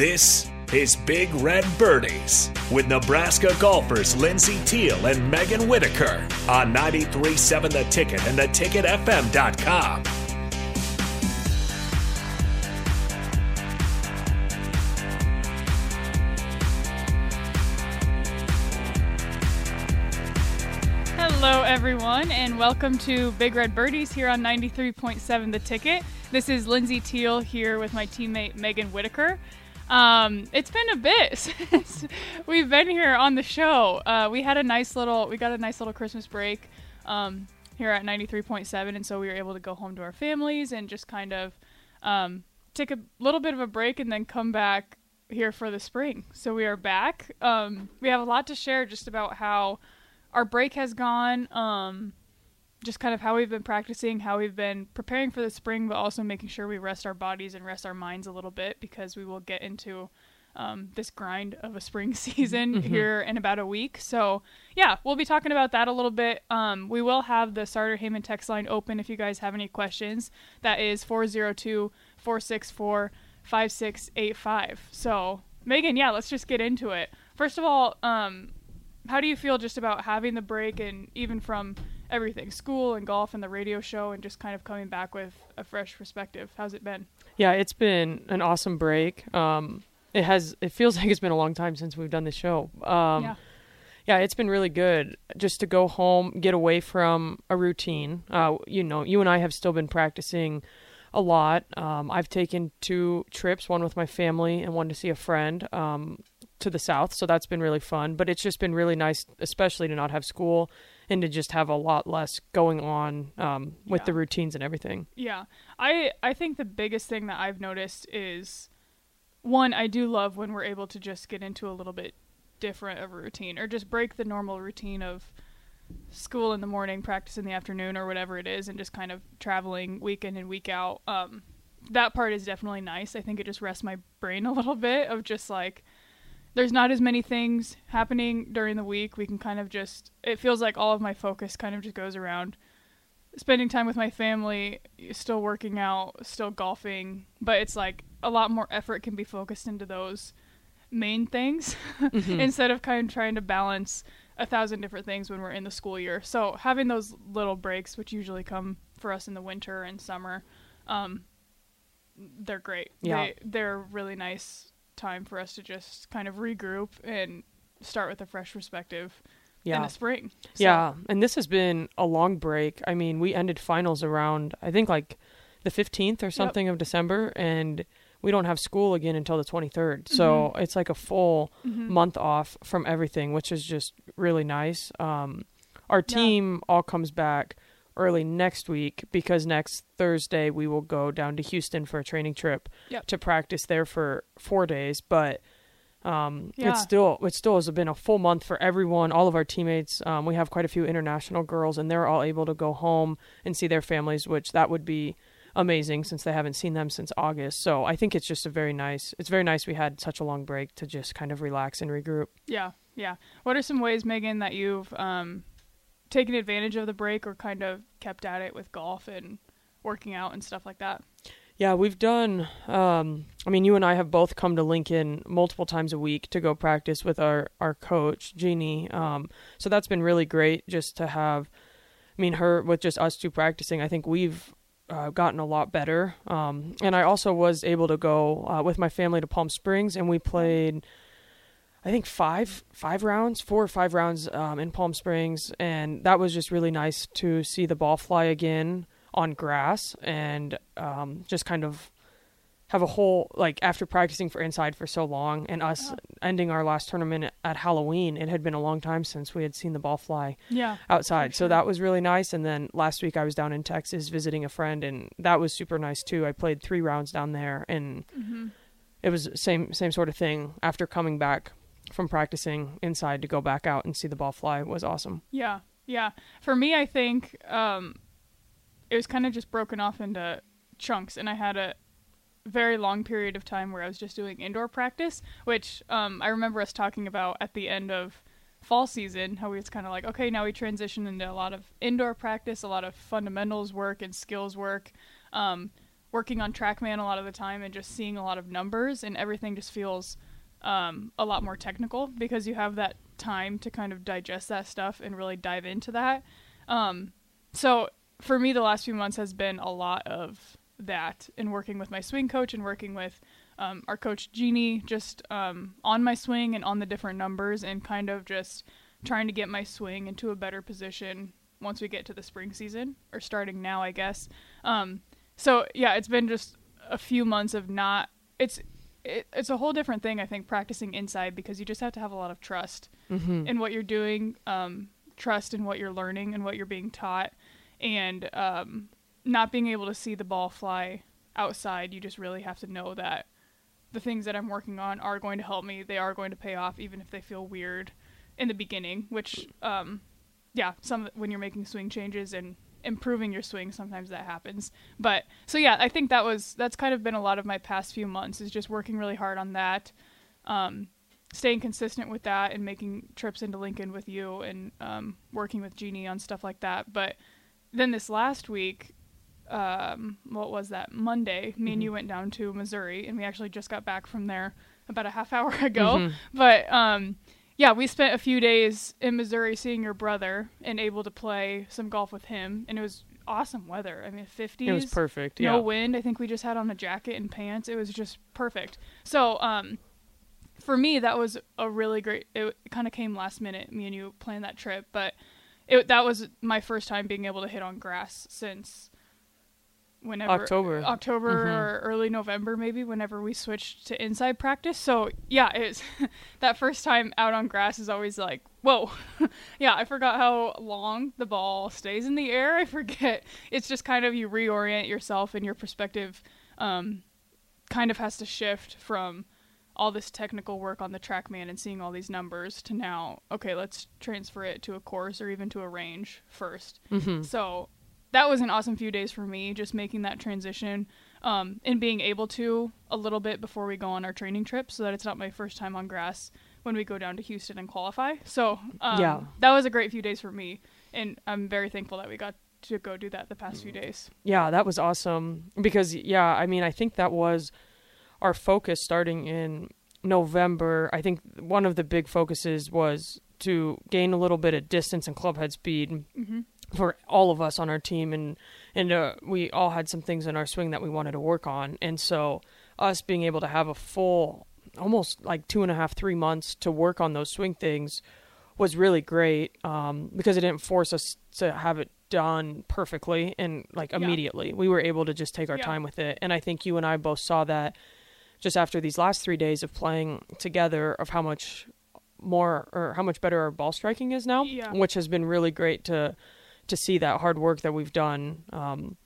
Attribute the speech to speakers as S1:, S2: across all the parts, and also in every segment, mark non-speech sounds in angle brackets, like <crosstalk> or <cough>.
S1: This is Big Red Birdies with Nebraska golfers Lindsey Teal and Megan Whitaker on 93.7 The Ticket and theticketfm.com.
S2: Hello, everyone, and welcome to Big Red Birdies here on 93.7 The Ticket. This is Lindsey Teal here with my teammate Megan Whitaker. Um, it's been a bit <laughs> since we've been here on the show. Uh, we had a nice little, we got a nice little Christmas break um, here at 93.7, and so we were able to go home to our families and just kind of um, take a little bit of a break and then come back here for the spring. So we are back. Um, we have a lot to share just about how our break has gone. Just kind of how we've been practicing, how we've been preparing for the spring, but also making sure we rest our bodies and rest our minds a little bit because we will get into um, this grind of a spring <laughs> season
S3: Mm-hmm.
S2: here in about a week. So, yeah, we'll be talking about that a little bit. Um, we will have the Starter Heyman text line open if you guys have any questions. That is 402 464 5685. So, Megan, yeah, let's just get into it. First of all, um, how do you feel just about having the break and even from everything school and golf and the radio show and just kind of coming back with a fresh perspective how's it been
S3: Yeah, it's been an awesome break. Um, it has. It feels <laughs> like it's been a long time since we've done the show. Um,
S2: yeah
S3: yeah, it's been really good just to go home, get away from a routine. Uh, you know, you and I have still been practicing a lot. Um, I've taken two trips, one with my family and one to see a friend um, to the south, so that's been really fun. But it's just been really nice, especially to not have school and to just have a lot less going on um, with
S2: Yeah.
S3: the routines and everything.
S2: yeah i i think the biggest thing that i've noticed is one i do love when we're able to just get into a little bit different of a routine or just break the normal routine of school in the morning practice in the afternoon or whatever it is and just kind of traveling week in and week out um that part is definitely nice i think it just rests my brain a little bit of just like there's not as many things happening during the week we can kind of just it feels like all of my focus kind of just goes around spending time with my family, still working out, still golfing, but it's like a lot more effort can be focused into those main things <laughs> instead of kind of trying to balance a thousand different things when we're in the school year. So having those little breaks, which usually come for us in the winter and summer, um, they're great.
S3: Yeah.
S2: They, they're really nice time for us to just kind of regroup and start with a fresh perspective in
S3: Yeah.
S2: the spring. So-
S3: Yeah, and this has been a long break. I mean, we ended finals around I think like the 15th or something of December and we don't have school again until the 23rd. So, it's like a full
S2: Mm-hmm.
S3: month off from everything, which is just really nice. Um our
S2: Yeah.
S3: team all comes back early next week because next Thursday we will go down to Houston for a training trip
S2: Yep.
S3: to practice there for 4 days, but um,
S2: Yeah.
S3: it's still it still has been a full month for everyone, all of our teammates. Um, we have quite a few international girls, and they're all able to go home and see their families, which that would be amazing since they haven't seen them since August. So I think it's just a very nice. It's very nice we had such a long break to just kind of relax and regroup.
S2: Yeah, yeah. What are some ways, Megan, that you've um, taken advantage of the break or kind of kept at it with golf and working out and stuff like that?
S3: Yeah, we've done. Um, I mean, you and I have both come to Lincoln multiple times a week to go practice with our our coach Jeannie. Um, so that's been really great just to have. I mean, her with just us two practicing. I think we've uh, gotten a lot better. Um, and I also was able to go uh, with my family to Palm Springs, and we played. I think five five rounds, four or five rounds um, in Palm Springs, and that was just really nice to see the ball fly again on grass and um, just kind of have a whole like after practicing for inside for so long and us ending our last tournament at Halloween. It had been a long time since we had seen the ball fly
S2: Yeah.
S3: outside.
S2: For
S3: So that was really nice. And then last week I was down in Texas visiting a friend, and that was super nice too. I played three rounds down there, and
S2: Mm-hmm.
S3: it was same same sort of thing. After coming back from practicing inside to go back out and see the ball fly was awesome.
S2: Yeah, yeah. For me, I think um, it was kind of just broken off into chunks, and I had a very long period of time where I was just doing indoor practice, which um, I remember us talking about at the end of fall season, how we was kind of like, okay, now we transition into a lot of indoor practice, a lot of fundamentals work and skills work. Um, working on TrackMan a lot of the time and just seeing a lot of numbers, and everything just feels um, a lot more technical because you have that time to kind of digest that stuff and really dive into that. Um, so for me, the last few months has been a lot of that in working with my swing coach and working with um, our coach Jeannie just um, on my swing and on the different numbers and kind of just trying to get my swing into a better position once we get to the spring season or starting now, I guess. Um, so yeah, it's been just a few months of not. It's it, it's a whole different thing, I think, practicing inside because you just have to have a lot of trust
S3: Mm-hmm.
S2: in what you're doing, um, trust in what you're learning and what you're being taught, and um, not being able to see the ball fly outside. You just really have to know that the things that I'm working on are going to help me. They are going to pay off, even if they feel weird in the beginning. Which, um, yeah, some when you're making swing changes and improving your swing, sometimes that happens. But so yeah, I think that was that's kind of been a lot of my past few months is just working really hard on that. Um, staying consistent with that and making trips into Lincoln with you and um, working with Jeannie on stuff like that. But then this last week, um, what was that? Monday, me and you went down to Missouri, and we actually just got back from there about a half hour <laughs> ago.
S3: Mhm.
S2: But um, yeah, we spent a few days in Missouri seeing your brother and able to play some golf with him, and it was awesome weather. I mean, 50s.
S3: It was perfect.
S2: No
S3: Yeah.
S2: wind. I think we just had on a jacket and pants. It was just perfect. So, um, for me, that was a really great. It kind of came last minute. Me and you planned that trip, but it that was my first time being able to hit on grass since whenever
S3: October.
S2: October
S3: Mhm.
S2: or early November, maybe whenever we switched to inside practice. So yeah, it was <laughs> that first time out on grass is always like, whoa, <laughs> yeah. I forgot how long the ball stays in the air. I <laughs> forget. It's just kind of you reorient yourself and your perspective, um, kind of has to shift from all this technical work on the TrackMan and seeing all these numbers to now, okay, let's transfer it to a course or even to a range first.
S3: Mm-hmm.
S2: So that was an awesome few days for me, just making that transition um, and being able to a little bit before we go on our training trip so that it's not my first time on grass when we go down to Houston and qualify. So um,
S3: Yeah.
S2: that was a great few days for me. And I'm very thankful that we got to go do that the past few days.
S3: Yeah, that was awesome because yeah, I mean, I think that was our focus starting in November. I think one of the big focuses was to gain a little bit of distance and clubhead speed
S2: hmm
S3: for all of us on our team and and uh, we all had some things in our swing that we wanted to work on and so us being able to have a full almost like two and a half three months to work on those swing things was really great um, because it didn't force us to have it done perfectly and like
S2: Yeah.
S3: immediately we were able to just take our
S2: Yeah.
S3: time with it and i think you and i both saw that just after these last three days of playing together of how much more or how much better our ball striking is now
S2: Yeah.
S3: which has been really great to to see that hard work that we've done um,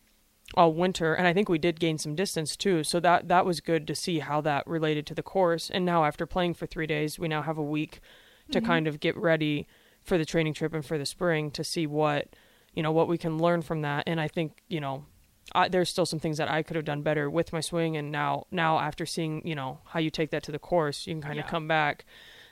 S3: all winter, and I think we did gain some distance too. So that that was good to see how that related to the course. And now after playing for three days, we now have a week to
S2: Mhm.
S3: kind of get ready for the training trip and for the spring to see what you know what we can learn from that. And I think you know. I, there's still some things that I could have done better with my swing, and now, now after seeing, you know, how you take that to the course, you can kind
S2: Yeah.
S3: of come back,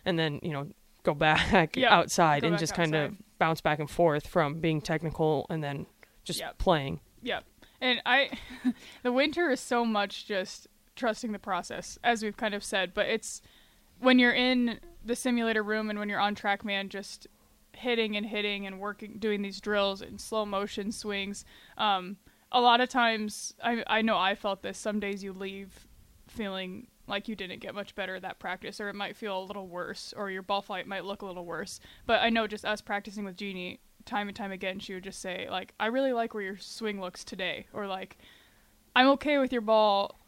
S3: and then, you know, go back
S2: Yeah, <laughs>
S3: outside
S2: go
S3: and
S2: back
S3: just kind of
S2: outside.
S3: Bounce back and forth from being technical and then just
S2: Yep.
S3: playing.
S2: Yep. And I, <laughs> the winter is so much just trusting the process, as we've kind of said. But it's when you're in the simulator room and when you're on TrackMan, just hitting and hitting and working, doing these drills and slow motion swings. Um, a lot of times, I I know I felt this. Some days you leave feeling like you didn't get much better at that practice, or it might feel a little worse, or your ball flight might look a little worse. But I know just us practicing with Jeannie time and time again, she would just say like, "I really like where your swing looks today," or like, "I'm okay with your ball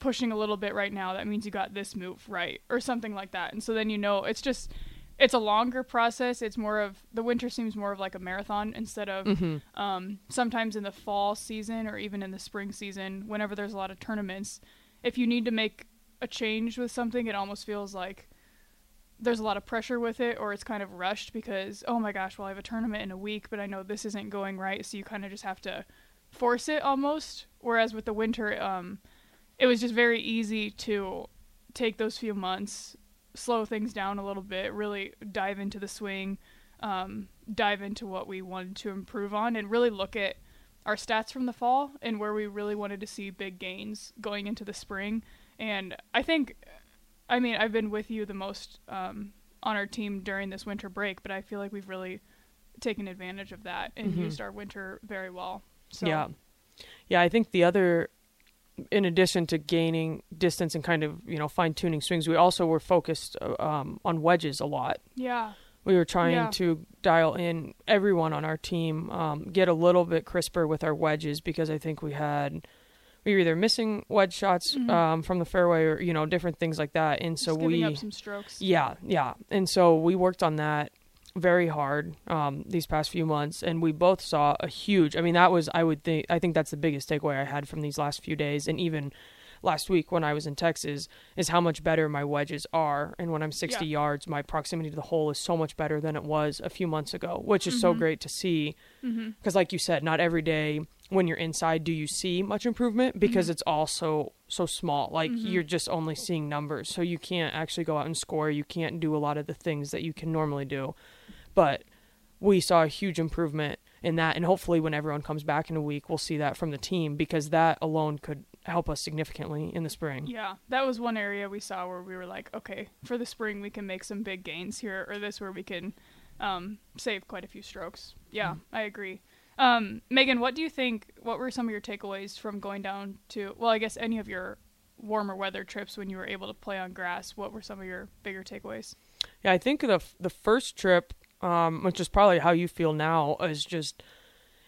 S2: pushing a little bit right now. That means you got this move right," or something like that. And so then you know it's just it's a longer process. It's more of the winter seems more of like a marathon instead of
S3: hmm
S2: um, sometimes in the fall season or even in the spring season, whenever there's a lot of tournaments, if you need to make a change with something, it almost feels like there's a lot of pressure with it or it's kind of rushed because, oh my gosh, well, I have a tournament in a week, but I know this isn't going right. So you kind of just have to force it almost. Whereas with the winter, um, it was just very easy to take those few months, slow things down a little bit, really dive into the swing, um, dive into what we wanted to improve on, and really look at our stats from the fall and where we really wanted to see big gains going into the spring. And I think, I mean, I've been with you the most um, on our team during this winter break, but I feel like we've really taken advantage of that and
S3: Mhm.
S2: used our winter very well. So
S3: Yeah. Yeah, I think the other in addition to gaining distance and kind of, you know, fine tuning swings, we also were focused uh, um, on wedges a lot.
S2: yeah,
S3: We were trying
S2: Yeah.
S3: to dial in everyone on our team, um, get a little bit crisper with our wedges because I think we had we were either missing wedge shots
S2: Mhm.
S3: um, from the fairway or you know different things like that, and so we
S2: up some strokes.
S3: yeah, yeah. And so we worked on that very hard um, these past few months, and we both saw a huge. I mean, that was I would think I think that's the biggest takeaway I had from these last few days, and even last week when I was in Texas, is how much better my wedges are. And when I'm 60
S2: Yeah.
S3: yards, my proximity to the hole is so much better than it was a few months ago, which is so
S2: Mhm.
S3: great to see. Because, like you said, not every day when you're inside do you see much improvement because
S2: Mhm.
S3: it's all so so small. Like
S2: Mhm.
S3: you're just only seeing numbers, so you can't actually go out and score. You can't do a lot of the things that you can normally do. But we saw a huge improvement in that, and hopefully, when everyone comes back in a week, we'll see that from the team because that alone could help us significantly in the spring.
S2: Yeah, that was one area we saw where we were like, okay, for the spring we can make some big gains here, or this where we can um, save quite a few strokes. Yeah,
S3: Mm-hmm.
S2: I agree. Um, Megan, what do you think? What were some of your takeaways from going down to? Well, I guess any of your warmer weather trips when you were able to play on grass. What were some of your bigger takeaways?
S3: Yeah, I think the the first trip, um, which is probably how you feel now, is just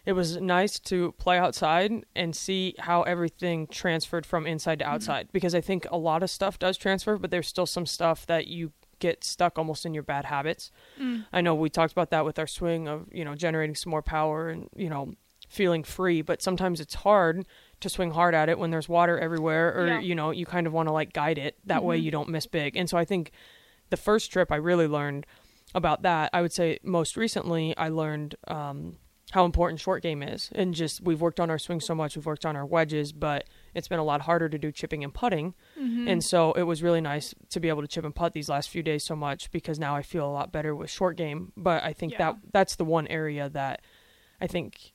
S3: it was nice to play outside and see how everything transferred from inside to outside because I think a lot of stuff does transfer, but there's still some stuff that you get stuck almost in your bad habits.
S2: Mm.
S3: I know we talked about that with our swing of, you know, generating some more power and, you know, feeling free, but sometimes it's hard to swing hard at it when there's water everywhere or,
S2: Yeah.
S3: you know, you kind of want to like guide it that way
S2: Mhm.
S3: you don't miss big. And so I think the first trip I really learned about that. I would say most recently I learned um, how important short game is, and just we've worked on our swing so much, we've worked on our wedges, but it's been a lot harder to do chipping and putting,
S2: Mhm.
S3: and so it was really nice to be able to chip and putt these last few days so much because now I feel a lot better with short game. But I think
S2: Yeah.
S3: that that's the one area that I think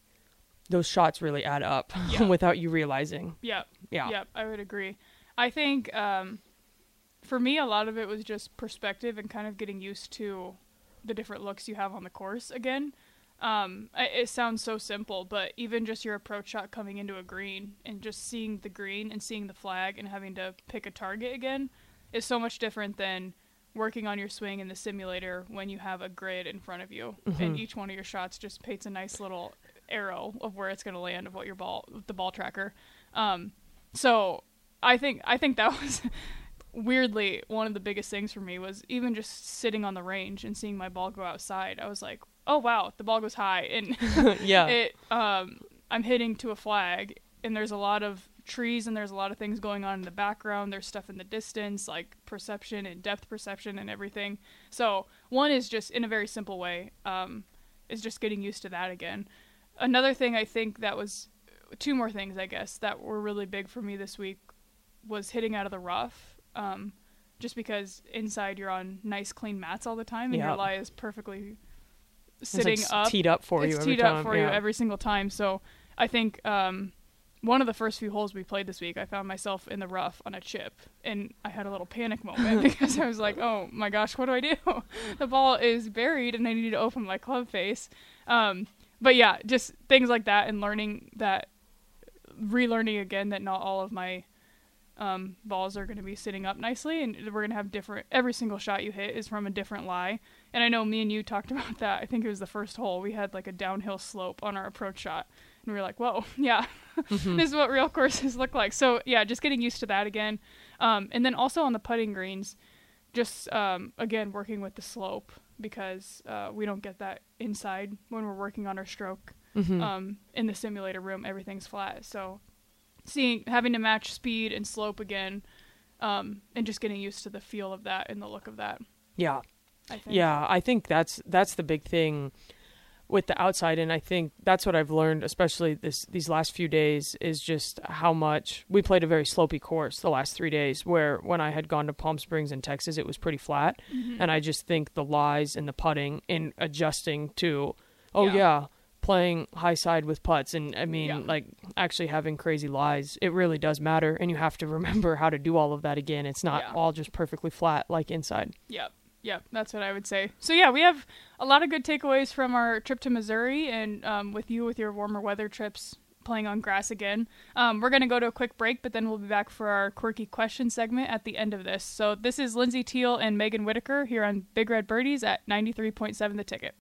S3: those shots really add up <laughs>
S2: Yeah.
S3: without you realizing.
S2: Yep.
S3: Yeah.
S2: Yep, I would agree. I think um, for me, a lot of it was just perspective and kind of getting used to the different looks you have on the course again. Um, it sounds so simple, but even just your approach shot coming into a green and just seeing the green and seeing the flag and having to pick a target again is so much different than working on your swing in the simulator when you have a grid in front of you and
S3: Mhm.
S2: each one of your shots just paints a nice little arrow of where it's going to land of what your ball the ball tracker um, so I think I think that <laughs> was weirdly one of the biggest things for me was even just sitting on the range and seeing my ball go outside. I was like, "Oh wow, the ball goes high." <laughs> And <laughs>
S3: yeah.
S2: it um I'm hitting to a flag and there's a lot of trees and there's a lot of things going on in the background. There's stuff in the distance like perception and depth perception and everything. So, one is just in a very simple way um is just getting used to that again. Another thing I think that was two more things I guess that were really big for me this week was hitting out of the rough. Um just because inside you're on nice clean mats all the time and
S3: Yeah.
S2: your lie is perfectly
S3: It's
S2: sitting
S3: like
S2: up
S3: teed up for
S2: it's
S3: you every
S2: teed
S3: time.
S2: up for
S3: yeah.
S2: you every single time. So I think um, one of the first few holes we played this week, I found myself in the rough on a chip, and I had a little panic <laughs> moment <laughs> because I was like, "Oh my gosh, what do I do? <laughs> the ball is buried, and I need to open my club face." Um, but yeah, just things like that, and learning that, relearning again that not all of my um, balls are going to be sitting up nicely, and we're going to have different. Every single shot you hit is from a different lie, and I know me and you talked <laughs> about that. I think it was the first hole. We had like a downhill slope on our approach shot, and we were like, "Whoa, <laughs> yeah,
S3: Mhm. <laughs>
S2: this is what real courses look like." So yeah, just getting used to that again, um, and then also on the putting greens, just um, again working with the slope because uh, we don't get that inside when we're working on our stroke
S3: Mhm.
S2: um, in the simulator room, everything's flat. So seeing having to match speed and slope again, um, and just getting used to the feel of that and the look of that.
S3: yeah.
S2: I think.
S3: Yeah, I think that's that's the big thing with the outside and I think that's what I've learned especially this these last few days is just how much we played a very slopey course the last 3 days where when I had gone to Palm Springs in Texas it was pretty flat
S2: Mhm.
S3: and I just think the lies and the putting and adjusting to oh
S2: Yeah.
S3: yeah, playing high side with putts and I mean
S2: Yeah.
S3: like actually having crazy lies. It really does matter and you have to <laughs> remember how to do all of that again. It's not
S2: Yeah.
S3: all just perfectly flat like inside.
S2: Yep. Yep, that's what I would say. So yeah, we have a lot of good takeaways from our trip to Missouri, and um, with you with your warmer weather trips playing on grass again. Um, we're gonna go to a quick break, but then we'll be back for our quirky question segment at the end of this. So this is Lindsey Teal and Megan Whitaker here on Big Red Birdies at ninety three point seven The Ticket.